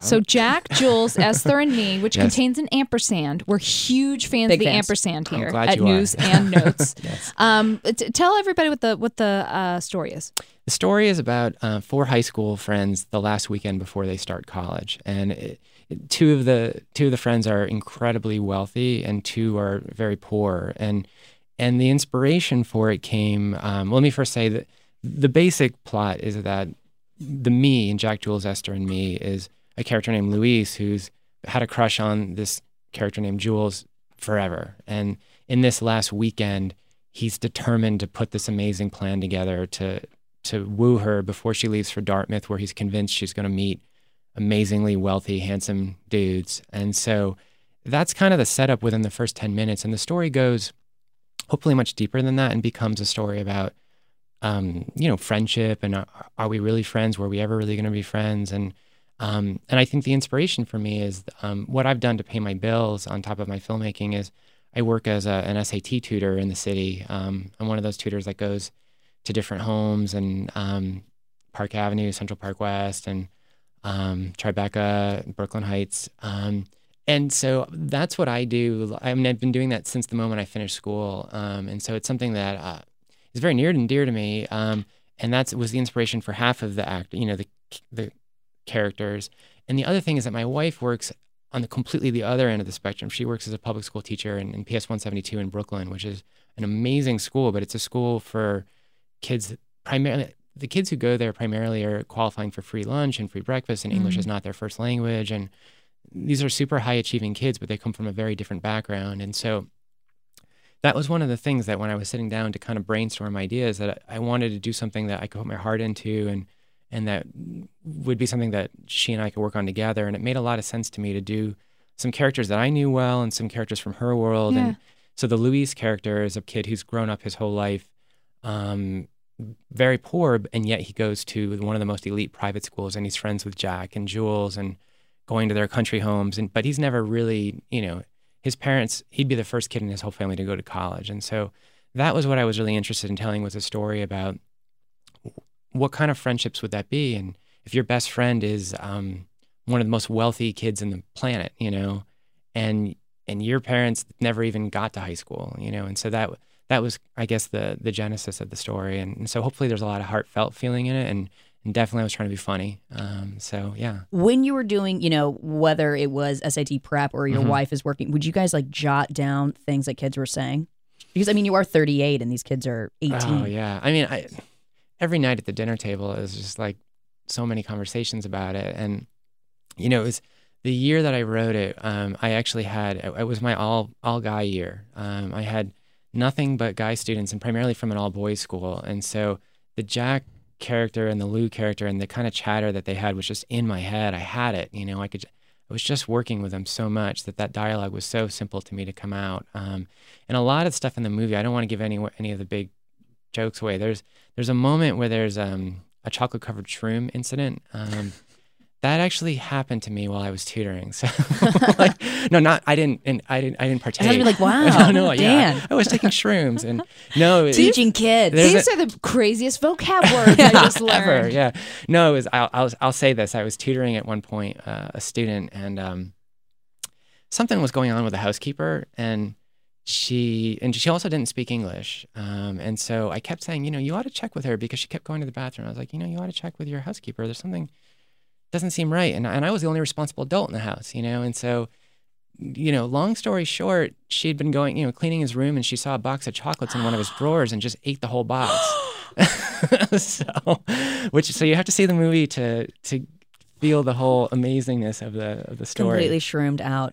So Jack, Jules, Esther, and me, which Yes. contains an ampersand. We're huge fans Big of the fans. ampersand here at you are. News and Notes. Yes. um, t- tell everybody what the what the uh, story is. The story is about uh, four high school friends the last weekend before they start college, and it, it- two of the two of the friends are incredibly wealthy, and two are very poor. and And the inspiration for it came. Um, let me first say that the basic plot is that the me and Jack, Jules, Esther, and me is a character named Luis who's had a crush on this character named Jules forever, and in this last weekend, he's determined to put this amazing plan together to to woo her before she leaves for Dartmouth, where he's convinced she's going to meet amazingly wealthy, handsome dudes. And so that's kind of the setup within the first 10 minutes. And the story goes hopefully much deeper than that and becomes a story about, um, you know, friendship and are, are we really friends? Were we ever really going to be friends? And um, and I think the inspiration for me is um, what I've done to pay my bills on top of my filmmaking is I work as a, an SAT tutor in the city. Um, I'm one of those tutors that goes to different homes and um, Park Avenue, Central Park West, and um, Tribeca, Brooklyn Heights. Um, and so that's what I do. I mean, I've been doing that since the moment I finished school. And so it's something that uh, is very near and dear to me. And that was the inspiration for half of the act, you know, the, the characters. And the other thing is that my wife works on the completely the other end of the spectrum. She works as a public school teacher in, in PS 172 in Brooklyn, which is an amazing school, but it's a school for kids primarily the kids who go there primarily are qualifying for free lunch and free breakfast and english Mhm. is not their first language and these are super high achieving kids but they come from a very different background and so that was one of the things that when i was sitting down to kind of brainstorm ideas that i wanted to do something that i could put my heart into and and that would be something that she and i could work on together and it made a lot of sense to me to do some characters that i knew well and some characters from her world Yeah. and so the Luis character is a kid who's grown up his whole life, um, very poor, and yet he goes to one of the most elite private schools, and he's friends with Jack and Jules, and going to their country homes. And but he's never really, you know, his parents. He'd be the first kid in his whole family to go to college, and so that was what I was really interested in telling was a story about what kind of friendships would that be, and if your best friend is um, one of the most wealthy kids in the planet, you know, and and your parents never even got to high school, you know, and so that that was, I guess, the the genesis of the story, and, and so hopefully there's a lot of heartfelt feeling in it, and and definitely I was trying to be funny, um, so yeah. When you were doing, you know, whether it was SAT prep or your Mhm. wife is working, would you guys like jot down things that kids were saying? Because I mean, you are 38 and these kids are 18. Oh yeah, I mean, I every night at the dinner table is just like so many conversations about it, and you know, it was the year that I wrote it. Um, I actually had it, was my all all guy year. Um, I had nothing but guy students, and primarily from an all boys school, and so the Jack character and the Lou character and the kind of chatter that they had was just in my head. I had it, you know, I could. I was just working with them so much that that dialogue was so simple to me to come out. Um, and a lot of stuff in the movie, I don't want to give any any of the big jokes away. There's there's a moment where there's um, a chocolate covered shroom incident. Um, that actually happened to me while I was tutoring. So, like, no, not I didn't, and I didn't, I didn't partake. I was like, wow, no, no, yeah, Dan. I was taking shrooms, and no, it- Teaching kids. There's These a- are the craziest vocab words I just learned. ever. Yeah. No, it was. I'll, I'll I'll say this. I was tutoring at one point uh, a student, and um, something was going on with the housekeeper, and she and she also didn't speak English, um, and so I kept saying, you know, you ought to check with her because she kept going to the bathroom. I was like, you know, you ought to check with your housekeeper. There's something doesn't seem right, and and I was the only responsible adult in the house, you know, and so. You know, long story short, she'd been going, you know, cleaning his room and she saw a box of chocolates in one of his drawers and just ate the whole box. so, which so you have to see the movie to to feel the whole amazingness of the of the story. completely shroomed out.